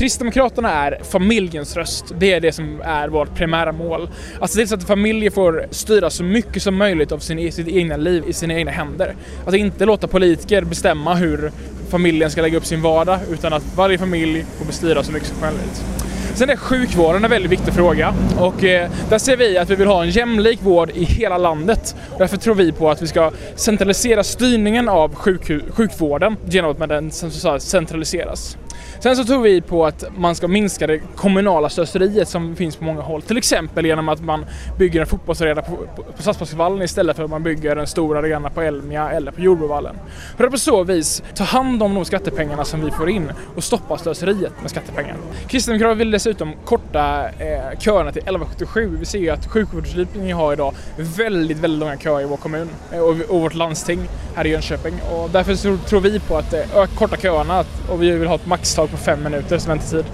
Kristdemokraterna är familjens röst. Det är det som är vårt primära mål. Att se till så att familjer får styra så mycket som möjligt av sin, sitt egna liv i sina egna händer. Att inte låta politiker bestämma hur familjen ska lägga upp sin vardag utan att varje familj får bestyra så mycket som möjligt. Sen är sjukvården en väldigt viktig fråga och eh, där ser vi att vi vill ha en jämlik vård i hela landet. Därför tror vi på att vi ska centralisera styrningen av sjukvården genom att den centraliseras. Sen så tror vi på att man ska minska det kommunala slöseriet som finns på många håll. Till exempel genom att man bygger en fotbollsarena på, på, på Stadsparksvallen istället för att man bygger en stor arena på Elmia eller på Jordbrovallen. För att på så vis ta hand om de skattepengarna som vi får in och stoppa slöseriet med skattepengar. Kristdemokraterna vill dessutom korta eh, köerna till 1177. Vi ser ju att sjukvårdsutbildningen har idag väldigt, väldigt långa köer i vår kommun eh, och, och vårt landsting här i Jönköping. Och därför så tror vi på att eh, korta köerna och vi vill ha ett max misstag på fem minuters väntetid.